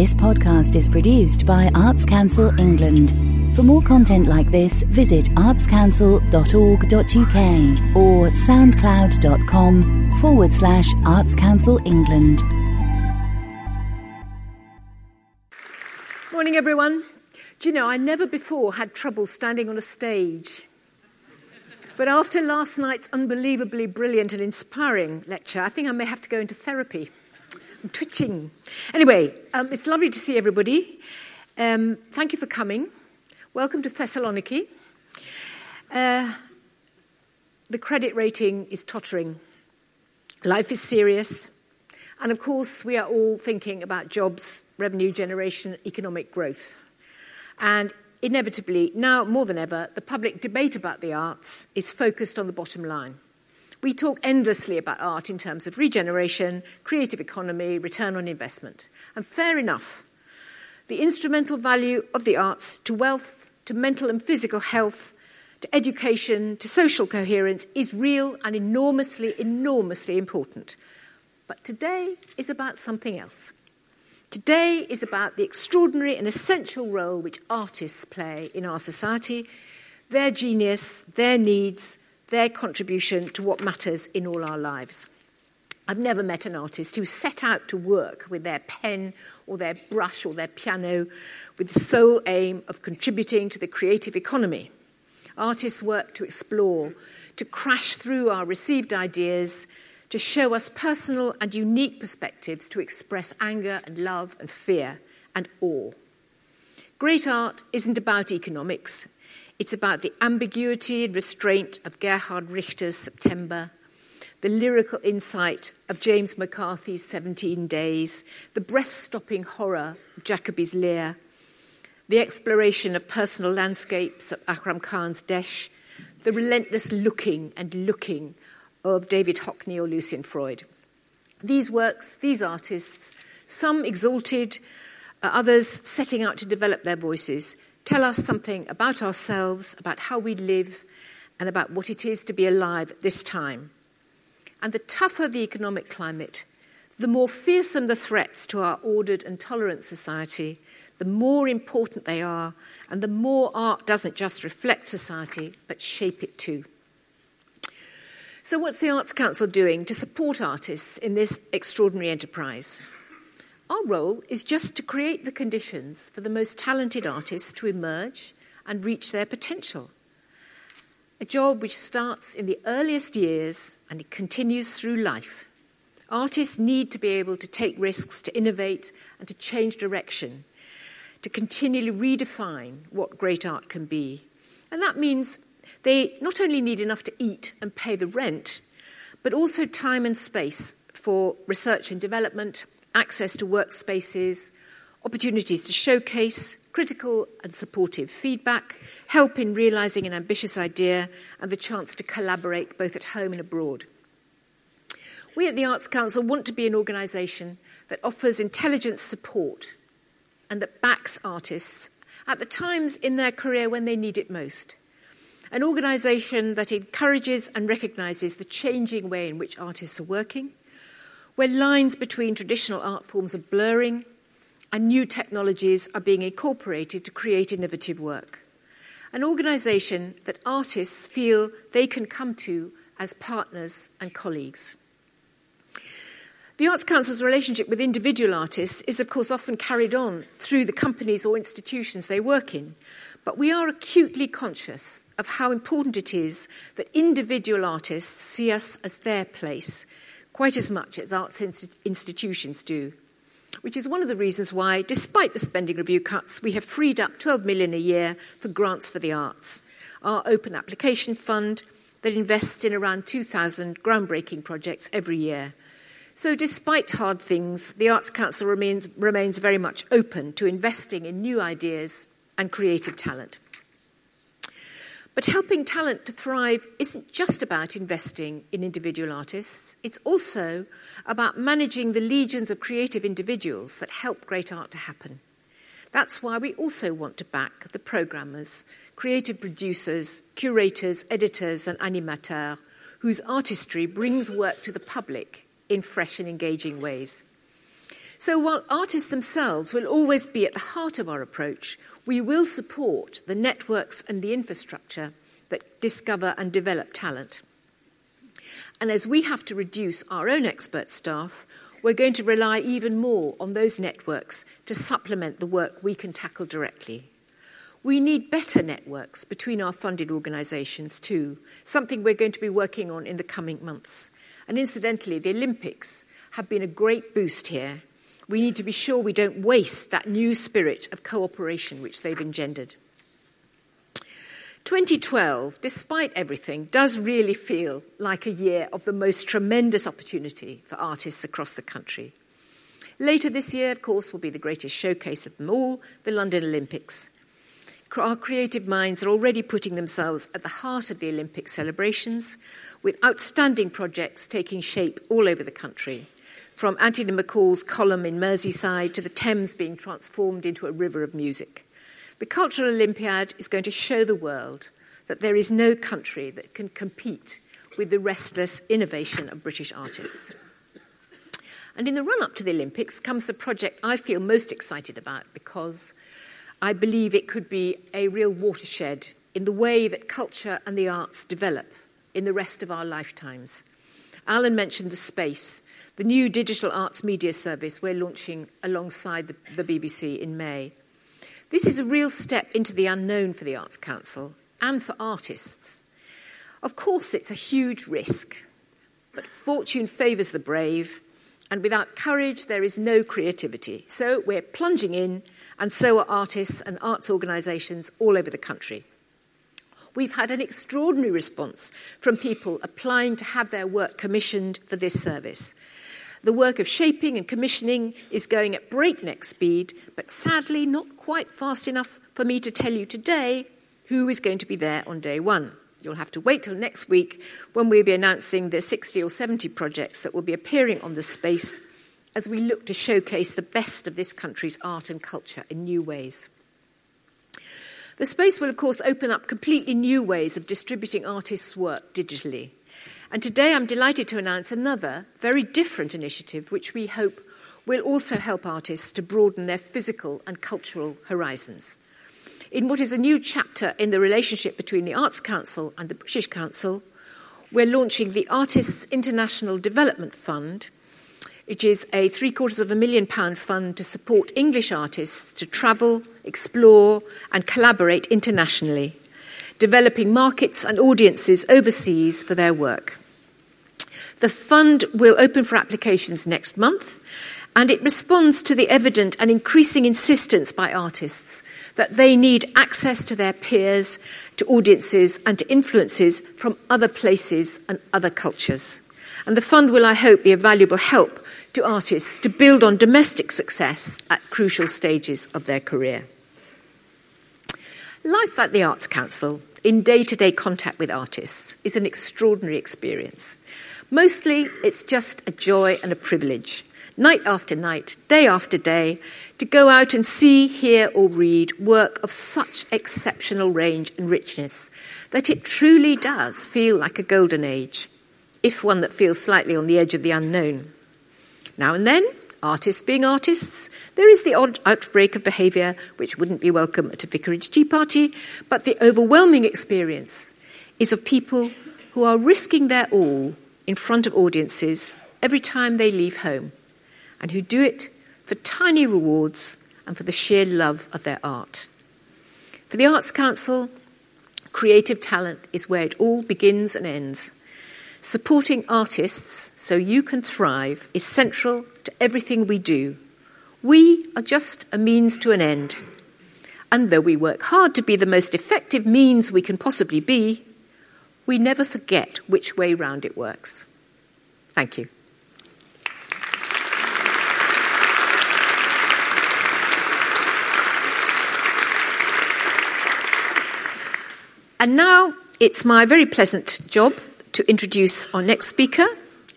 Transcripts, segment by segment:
This podcast is produced by Arts Council England. For more content like this, visit artscouncil.org.uk or soundcloud.com forward slash Arts Council England. Morning, everyone. Do you know, I never before had trouble standing on a stage. But after last night's unbelievably brilliant and inspiring lecture, I think I may have to go into therapy. I'm twitching. Anyway, um, it's lovely to see everybody. Um, thank you for coming. Welcome to Thessaloniki. Uh, the credit rating is tottering. Life is serious. And of course, we are all thinking about jobs, revenue generation, economic growth. And inevitably, now more than ever, the public debate about the arts is focused on the bottom line. We talk endlessly about art in terms of regeneration, creative economy, return on investment. And fair enough. The instrumental value of the arts to wealth, to mental and physical health, to education, to social coherence is real and enormously, enormously important. But today is about something else. Today is about the extraordinary and essential role which artists play in our society, their genius, their needs, their contribution to what matters in all our lives. I've never met an artist who set out to work with their pen or their brush or their piano with the sole aim of contributing to the creative economy. Artists work to explore, to crash through our received ideas, to show us personal and unique perspectives to express anger and love and fear and awe. Great art isn't about economics, it's about the ambiguity and restraint of Gerhard Richter's September, the lyrical insight of James McCarthy's 17 Days, the breath stopping horror of Jacobi's Lear, the exploration of personal landscapes of Akram Khan's Desh, the relentless looking and looking of David Hockney or Lucian Freud. These works, these artists, some exalted, others setting out to develop their voices, tell us something about ourselves, about how we live, and about what it is to be alive at this time. And the tougher the economic climate, the more fearsome the threats to our ordered and tolerant society, the more important they are, and the more art doesn't just reflect society, but shape it too. So, what's the Arts Council doing to support artists in this extraordinary enterprise? Our role is just to create the conditions for the most talented artists to emerge and reach their potential. A job which starts in the earliest years and it continues through life. Artists need to be able to take risks, to innovate, and to change direction, to continually redefine what great art can be. And that means they not only need enough to eat and pay the rent, but also time and space for research and development, access to workspaces, opportunities to showcase, critical and supportive feedback, help in realizing an ambitious idea, and the chance to collaborate both at home and abroad. We at the Arts Council want to be an organisation that offers intelligent support and that backs artists at the times in their career when they need it most an organisation that encourages and recognises the changing way in which artists are working, where lines between traditional art forms are blurring and new technologies are being incorporated to create innovative work. An organisation that artists feel they can come to as partners and colleagues. The Arts Council's relationship with individual artists is, of course, often carried on through the companies or institutions they work in, but we are acutely conscious of how important it is that individual artists see us as their place, quite as much as arts institutions do. Which is one of the reasons why, despite the spending review cuts, we have freed up 12 million a year for grants for the arts. Our open application fund that invests in around 2,000 groundbreaking projects every year. So, despite hard things, the Arts Council remains, remains very much open to investing in new ideas and creative talent. But helping talent to thrive isn't just about investing in individual artists, it's also about managing the legions of creative individuals that help great art to happen. That's why we also want to back the programmers, creative producers, curators, editors, and animateurs whose artistry brings work to the public in fresh and engaging ways. So while artists themselves will always be at the heart of our approach, we will support the networks and the infrastructure that discover and develop talent. And as we have to reduce our own expert staff, we're going to rely even more on those networks to supplement the work we can tackle directly. We need better networks between our funded organisations too, something we're going to be working on in the coming months. And incidentally, the Olympics have been a great boost here we need to be sure we don't waste that new spirit of cooperation which they've engendered. 2012, despite everything, does really feel like a year of the most tremendous opportunity for artists across the country. Later this year, of course, will be the greatest showcase of them all, the London Olympics. Our creative minds are already putting themselves at the heart of the Olympic celebrations, with outstanding projects taking shape all over the country from Anthony McCall's column in Merseyside to the Thames being transformed into a river of music. The Cultural Olympiad is going to show the world that there is no country that can compete with the restless innovation of British artists. And in the run up to the Olympics comes the project I feel most excited about because I believe it could be a real watershed in the way that culture and the arts develop in the rest of our lifetimes. Alan mentioned the space the new digital arts media service we're launching alongside the, the BBC in May. This is a real step into the unknown for the Arts Council and for artists. Of course, it's a huge risk, but fortune favours the brave, and without courage, there is no creativity. So we're plunging in, and so are artists and arts organisations all over the country. We've had an extraordinary response from people applying to have their work commissioned for this service. The work of shaping and commissioning is going at breakneck speed, but sadly not quite fast enough for me to tell you today who is going to be there on day one. You'll have to wait till next week when we'll be announcing the 60 or 70 projects that will be appearing on the space as we look to showcase the best of this country's art and culture in new ways. The space will, of course, open up completely new ways of distributing artists' work digitally. And today I'm delighted to announce another, very different initiative, which we hope will also help artists to broaden their physical and cultural horizons. In what is a new chapter in the relationship between the Arts Council and the British Council, we're launching the Artists International Development Fund, which is a three quarters of a million pound fund to support English artists to travel, explore, and collaborate internationally, developing markets and audiences overseas for their work. The fund will open for applications next month, and it responds to the evident and increasing insistence by artists that they need access to their peers, to audiences, and to influences from other places and other cultures. And the fund will, I hope, be a valuable help to artists to build on domestic success at crucial stages of their career. Life at the Arts Council, in day to day contact with artists, is an extraordinary experience. Mostly, it's just a joy and a privilege, night after night, day after day, to go out and see, hear, or read work of such exceptional range and richness that it truly does feel like a golden age, if one that feels slightly on the edge of the unknown. Now and then, artists being artists, there is the odd outbreak of behaviour which wouldn't be welcome at a vicarage tea party, but the overwhelming experience is of people who are risking their all in front of audiences every time they leave home, and who do it for tiny rewards and for the sheer love of their art. For the Arts Council, creative talent is where it all begins and ends. Supporting artists so you can thrive is central to everything we do. We are just a means to an end. And though we work hard to be the most effective means we can possibly be, we never forget which way round it works. Thank you. And now it's my very pleasant job to introduce our next speaker,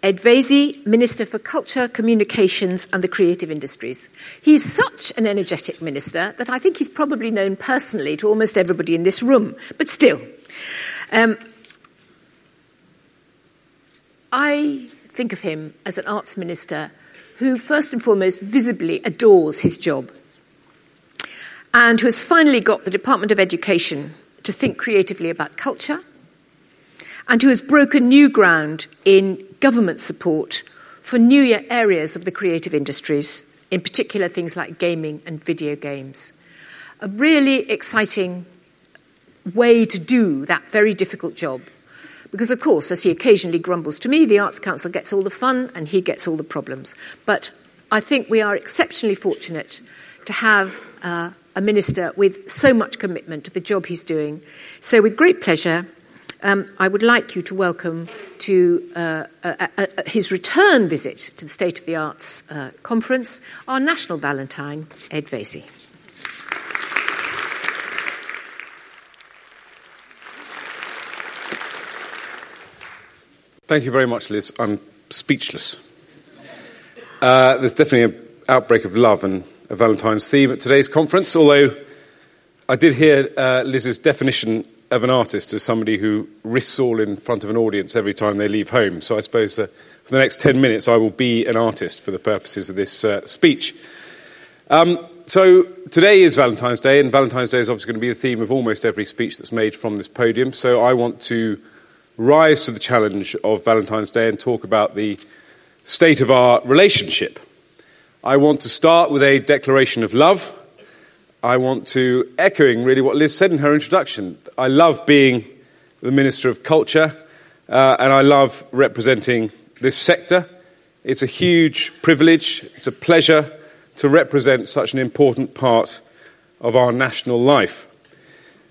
Ed Vaizey, Minister for Culture, Communications and the Creative Industries. He's such an energetic minister that I think he's probably known personally to almost everybody in this room, but still. Um, I think of him as an arts minister who, first and foremost, visibly adores his job, and who has finally got the Department of Education to think creatively about culture, and who has broken new ground in government support for new areas of the creative industries, in particular things like gaming and video games. A really exciting way to do that very difficult job. Because, of course, as he occasionally grumbles to me, the Arts Council gets all the fun and he gets all the problems. But I think we are exceptionally fortunate to have uh, a minister with so much commitment to the job he's doing. So, with great pleasure, um, I would like you to welcome to uh, his return visit to the State of the Arts uh, conference our national Valentine, Ed Vaizey. Thank you very much, Liz. I'm speechless. Uh, there's definitely an outbreak of love and a Valentine's theme at today's conference, although I did hear uh, Liz's definition of an artist as somebody who risks all in front of an audience every time they leave home. So I suppose uh, for the next 10 minutes I will be an artist for the purposes of this uh, speech. Um, so today is Valentine's Day, and Valentine's Day is obviously going to be the theme of almost every speech that's made from this podium. So I want to rise to the challenge of Valentine's Day and talk about the state of our relationship. I want to start with a declaration of love. I want to, echoing really what Liz said in her introduction, I love being the Minister of Culture uh, and I love representing this sector. It's a huge privilege, it's a pleasure to represent such an important part of our national life.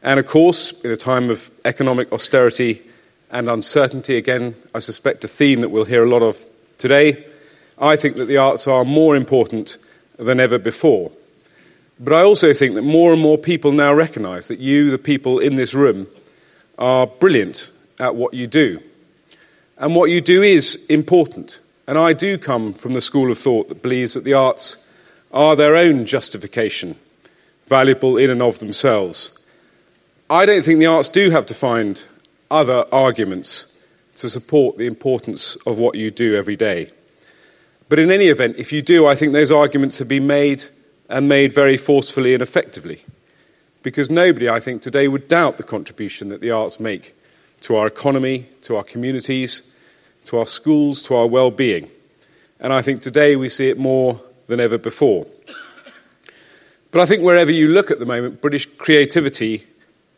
And of course, in a time of economic austerity, and uncertainty. Again, I suspect a theme that we'll hear a lot of today. I think that the arts are more important than ever before. But I also think that more and more people now recognize that you, the people in this room, are brilliant at what you do. And what you do is important. And I do come from the school of thought that believes that the arts are their own justification, valuable in and of themselves. I don't think the arts do have to find other arguments to support the importance of what you do every day. But in any event, if you do, I think those arguments have been made and made very forcefully and effectively. Because nobody, I think, today would doubt the contribution that the arts make to our economy, to our communities, to our schools, to our well being. And I think today we see it more than ever before. But I think wherever you look at the moment, British creativity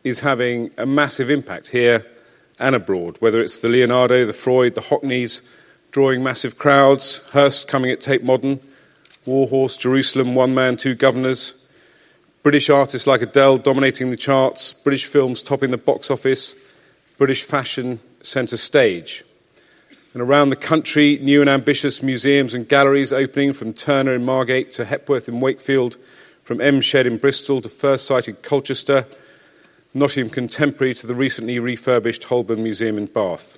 is having a massive impact here and abroad, whether it's the Leonardo, the Freud, the Hockneys drawing massive crowds, Hirst coming at Tate Modern, Warhorse, Jerusalem, One Man, Two Governors, British artists like Adele dominating the charts, British films topping the box office, British fashion centre stage. And around the country, new and ambitious museums and galleries opening from Turner in Margate to Hepworth in Wakefield, from M Shed in Bristol to Firstsite in Colchester Nottingham Contemporary to the recently refurbished Holburne Museum in Bath.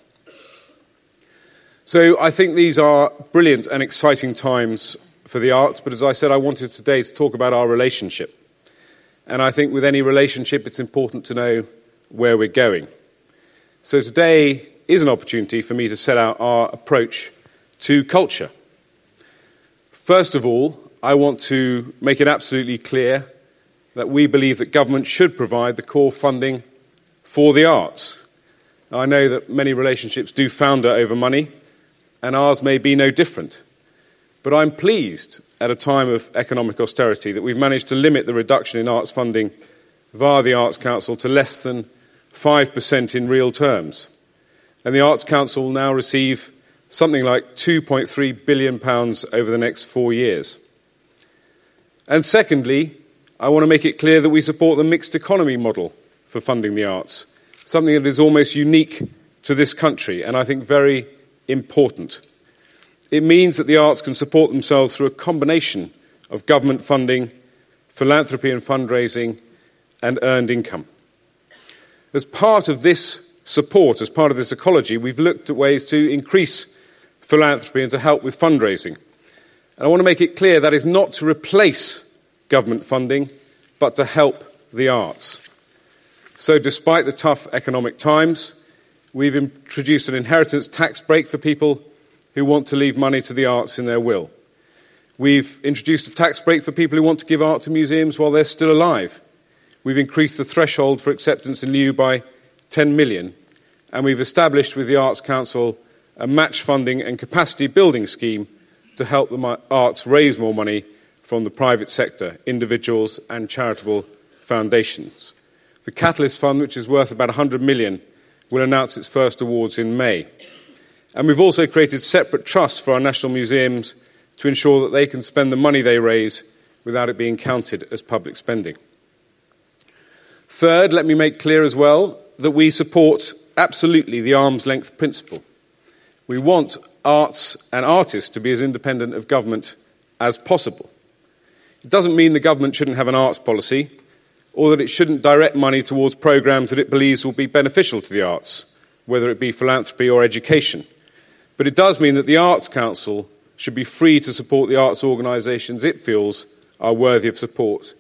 So I think these are brilliant and exciting times for the arts, but as I said, I wanted today to talk about our relationship. And I think with any relationship, it's important to know where we're going. So today is an opportunity for me to set out our approach to culture. First of all, I want to make it absolutely clear that we believe that government should provide the core funding for the arts. I know that many relationships do founder over money, and ours may be no different. But I'm pleased at a time of economic austerity that we've managed to limit the reduction in arts funding via the Arts Council to less than 5% in real terms. And the Arts Council will now receive something like £2.3 billion over the next four years. And secondly, I want to make it clear that we support the mixed economy model for funding the arts, something that is almost unique to this country and I think very important. It means that the arts can support themselves through a combination of government funding, philanthropy and fundraising, and earned income. As part of this support, as part of this ecology, we've looked at ways to increase philanthropy and to help with fundraising. And I want to make it clear that is not to replace government funding, but to help the arts. So, despite the tough economic times, we've introduced an inheritance tax break for people who want to leave money to the arts in their will. We've introduced a tax break for people who want to give art to museums while they're still alive. We've increased the threshold for acceptance in lieu by 10 million. And we've established with the Arts Council a match funding and capacity building scheme to help the arts raise more money from the private sector, individuals, and charitable foundations. The Catalyst Fund, which is worth about 100 million, will announce its first awards in May. And we've also created separate trusts for our national museums to ensure that they can spend the money they raise without it being counted as public spending. Third, let me make clear as well that we support absolutely the arm's length principle. We want arts and artists to be as independent of government as possible. It doesn't mean the government shouldn't have an arts policy or that it shouldn't direct money towards programs that it believes will be beneficial to the arts, whether it be philanthropy or education. But it does mean that the Arts Council should be free to support the arts organisations it feels are worthy of support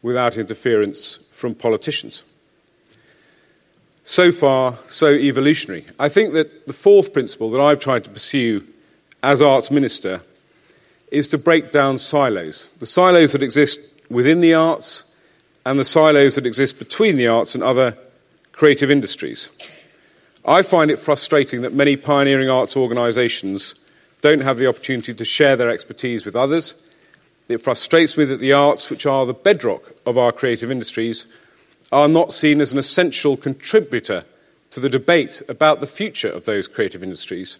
without interference from politicians. So far, so evolutionary. I think that the fourth principle that I've tried to pursue as Arts Minister is to break down silos. The silos that exist within the arts and the silos that exist between the arts and other creative industries. I find it frustrating that many pioneering arts organisations don't have the opportunity to share their expertise with others. It frustrates me that the arts, which are the bedrock of our creative industries, are not seen as an essential contributor to the debate about the future of those creative industries.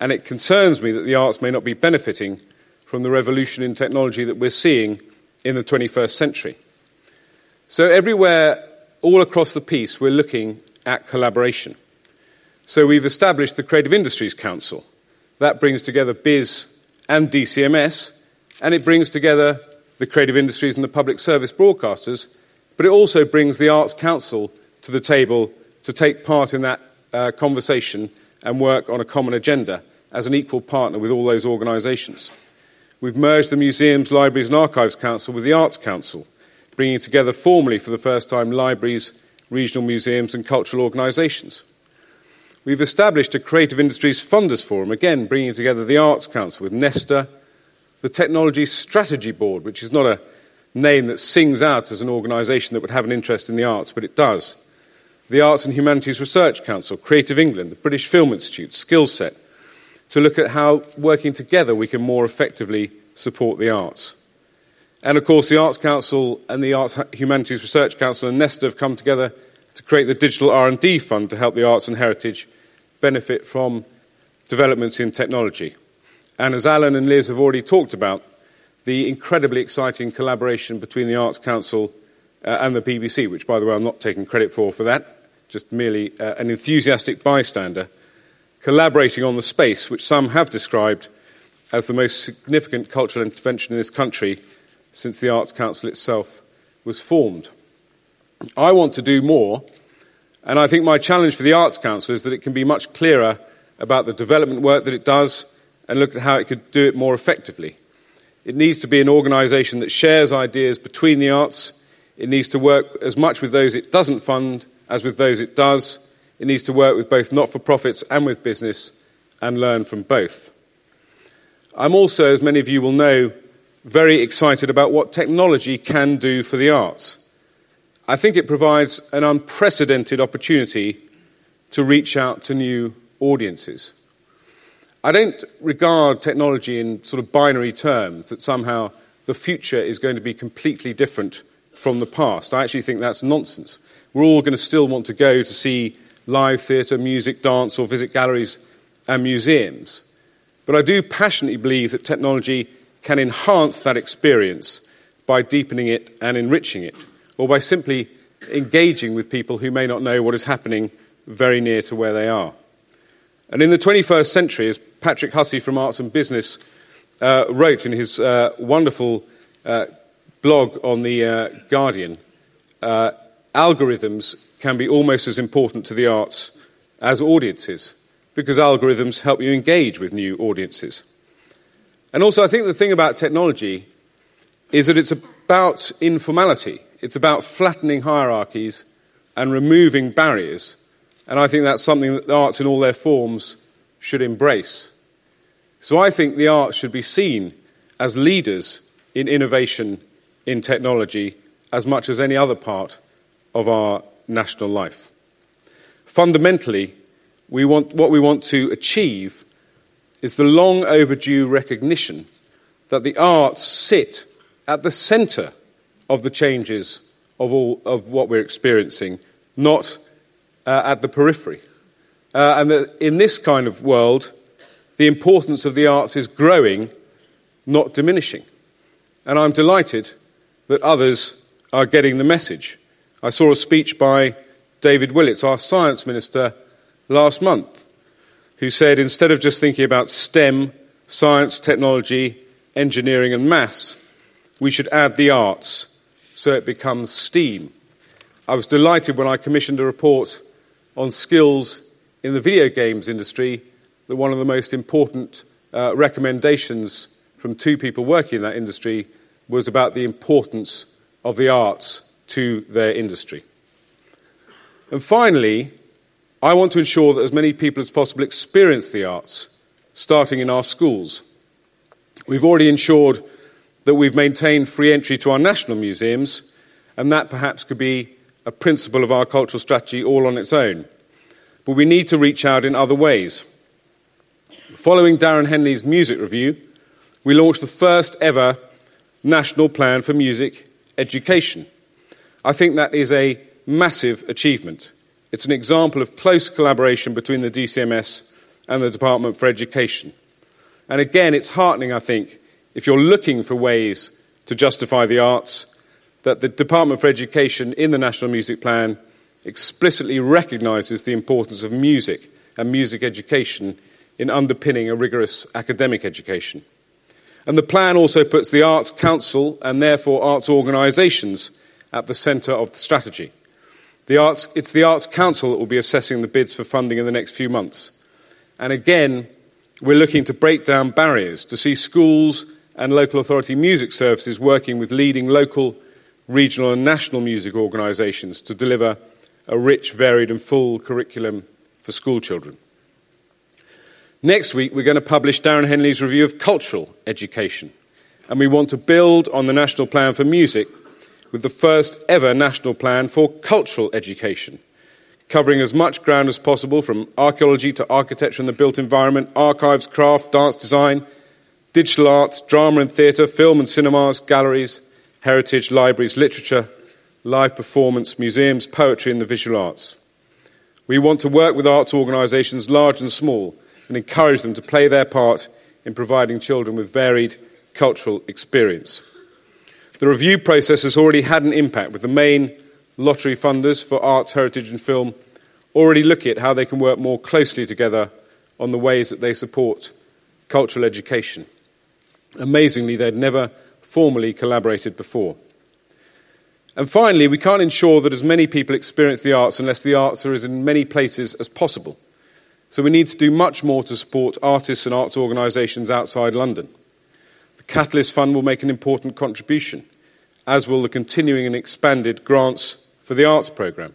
And it concerns me that the arts may not be benefiting from the revolution in technology that we're seeing in the 21st century. So, everywhere, all across the piece, we're looking at collaboration. So, we've established the Creative Industries Council. That brings together BIS and DCMS, and it brings together the creative industries and the public service broadcasters, but it also brings the Arts Council to the table to take part in that uh, conversation and work on a common agenda as an equal partner with all those organisations. We've merged the Museums, Libraries and Archives Council with the Arts Council bringing together formally for the first time libraries, regional museums, and cultural organisations. We've established a Creative Industries Funders Forum, again bringing together the Arts Council with Nesta, the Technology Strategy Board, which is not a name that sings out as an organisation that would have an interest in the arts, but it does. The Arts and Humanities Research Council, Creative England, the British Film Institute, Skillset, to look at how working together we can more effectively support the arts. And of course, the Arts Council and the Arts Humanities Research Council and Nesta have come together to create the Digital R&D Fund to help the arts and heritage benefit from developments in technology. And as Alan and Liz have already talked about, the incredibly exciting collaboration between the Arts Council uh, and the BBC, which, by the way, I'm not taking credit for for that, just merely uh, an enthusiastic bystander, collaborating on the space, which some have described as the most significant cultural intervention in this country since the Arts Council itself was formed. I want to do more, and I think my challenge for the Arts Council is that it can be much clearer about the development work that it does and look at how it could do it more effectively. It needs to be an organisation that shares ideas between the arts. It needs to work as much with those it doesn't fund as with those it does. It needs to work with both not for profits and with business and learn from both. I'm also, as many of you will know, very excited about what technology can do for the arts. I think it provides an unprecedented opportunity to reach out to new audiences. I don't regard technology in sort of binary terms that somehow the future is going to be completely different from the past. I actually think that's nonsense. We're all going to still want to go to see live theatre, music, dance, or visit galleries and museums. But I do passionately believe that technology can enhance that experience by deepening it and enriching it, or by simply engaging with people who may not know what is happening very near to where they are. And in the 21st century, as Patrick Hussey from Arts and Business uh, wrote in his uh, wonderful uh, blog on The uh, Guardian, uh, algorithms can be almost as important to the arts as audiences, because algorithms help you engage with new audiences. And also, I think the thing about technology is that it's about informality, it's about flattening hierarchies and removing barriers. And I think that's something that the arts in all their forms should embrace. So I think the arts should be seen as leaders in innovation in technology as much as any other part of our national life. Fundamentally, we want, what we want to achieve is the long overdue recognition that the arts sit at the centre of the changes of, all, of what we're experiencing, not uh, at the periphery. Uh, and that in this kind of world, the importance of the arts is growing, not diminishing. And I'm delighted that others are getting the message. I saw a speech by David Willetts, our science minister, last month, who said instead of just thinking about STEM, science, technology, engineering, and maths, we should add the arts so it becomes STEAM. I was delighted when I commissioned a report on skills in the video games industry that one of the most important uh, recommendations from two people working in that industry was about the importance of the arts to their industry. And finally, I want to ensure that as many people as possible experience the arts, starting in our schools. We've already ensured that we've maintained free entry to our national museums, and that perhaps could be a principle of our cultural strategy all on its own. But we need to reach out in other ways. Following Darren Henley's music review, we launched the first ever national plan for music education. I think that is a massive achievement. It's an example of close collaboration between the DCMS and the Department for Education. And again, it's heartening, I think, if you're looking for ways to justify the arts, that the Department for Education in the National Music Plan explicitly recognises the importance of music and music education in underpinning a rigorous academic education. And the plan also puts the Arts Council and therefore arts organisations at the centre of the strategy. The Arts, it's the Arts Council that will be assessing the bids for funding in the next few months. And again, we're looking to break down barriers to see schools and local authority music services working with leading local, regional, and national music organisations to deliver a rich, varied, and full curriculum for school children. Next week, we're going to publish Darren Henley's review of cultural education, and we want to build on the National Plan for Music with the first ever national plan for cultural education, covering as much ground as possible from archaeology to architecture and the built environment, archives, craft, dance design, digital arts, drama and theatre, film and cinemas, galleries, heritage, libraries, literature, live performance, museums, poetry, and the visual arts. We want to work with arts organisations large and small and encourage them to play their part in providing children with varied cultural experience. The review process has already had an impact, with the main lottery funders for arts, heritage, and film already looking at how they can work more closely together on the ways that they support cultural education. Amazingly, they'd never formally collaborated before. And finally, we can't ensure that as many people experience the arts unless the arts are as in many places as possible. So we need to do much more to support artists and arts organisations outside London. Catalyst Fund will make an important contribution, as will the continuing and expanded grants for the arts programme.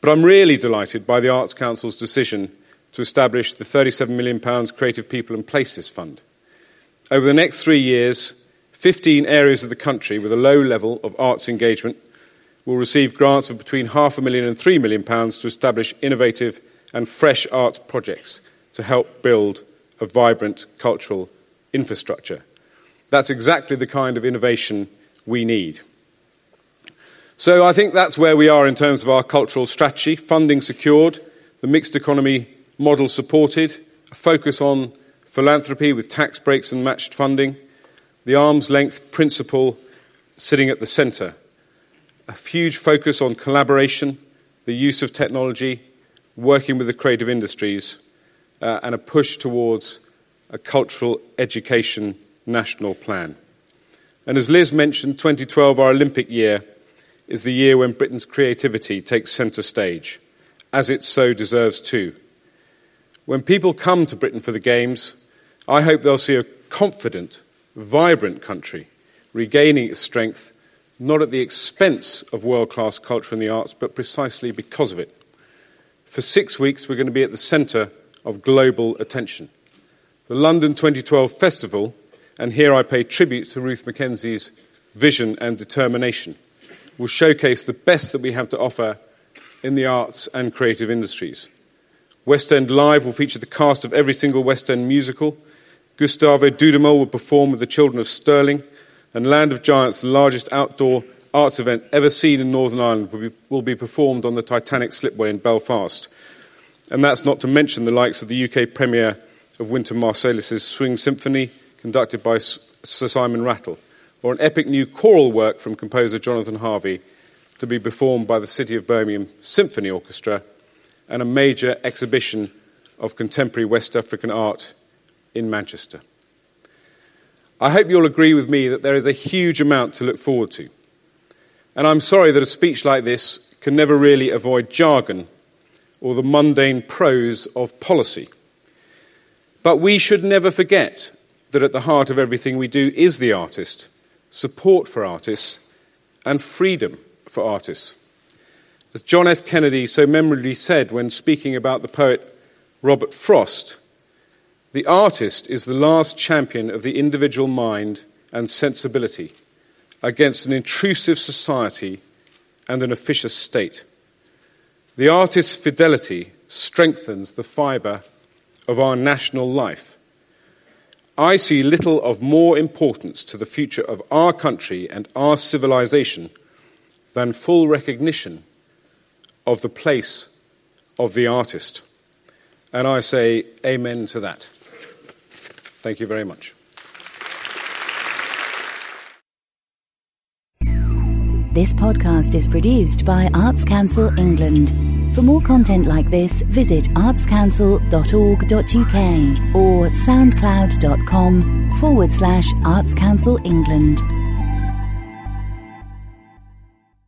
But I'm really delighted by the Arts Council's decision to establish the £37 million Creative People and Places Fund. Over the next three years, 15 areas of the country with a low level of arts engagement will receive grants of between half a million and three million pounds to establish innovative and fresh arts projects to help build a vibrant cultural infrastructure. That's exactly the kind of innovation we need. So I think that's where we are in terms of our cultural strategy funding secured, the mixed economy model supported, a focus on philanthropy with tax breaks and matched funding, the arm's length principle sitting at the centre, a huge focus on collaboration, the use of technology, working with the creative industries, uh, and a push towards a cultural education national plan. And as Liz mentioned, 2012, our Olympic year, is the year when Britain's creativity takes centre stage, as it so deserves too. When people come to Britain for the Games, I hope they'll see a confident, vibrant country regaining its strength, not at the expense of world class culture and the arts, but precisely because of it. For six weeks, we're going to be at the centre of global attention. The London 2012 Festival and here I pay tribute to Ruth Mackenzie's vision and determination, will showcase the best that we have to offer in the arts and creative industries. West End Live will feature the cast of every single West End musical. Gustavo Dudamel will perform with the Children of Stirling, and Land of Giants, the largest outdoor arts event ever seen in Northern Ireland, will be, will be performed on the Titanic Slipway in Belfast. And that's not to mention the likes of the UK premiere of Wynton Marsalis's Swing Symphony, conducted by Sir Simon Rattle, or an epic new choral work from composer Jonathan Harvey to be performed by the City of Birmingham Symphony Orchestra, and a major exhibition of contemporary West African art in Manchester. I hope you'll agree with me that there is a huge amount to look forward to. And I'm sorry that a speech like this can never really avoid jargon or the mundane prose of policy. But we should never forget that at the heart of everything we do is the artist, support for artists, and freedom for artists. As John F. Kennedy so memorably said when speaking about the poet Robert Frost, the artist is the last champion of the individual mind and sensibility against an intrusive society and an officious state. The artist's fidelity strengthens the fibre of our national life. I see little of more importance to the future of our country and our civilization than full recognition of the place of the artist. And I say amen to that. Thank you very much. This podcast is produced by Arts Council England. For more content like this, visit artscouncil.org.uk or soundcloud.com forward slash Arts Council England.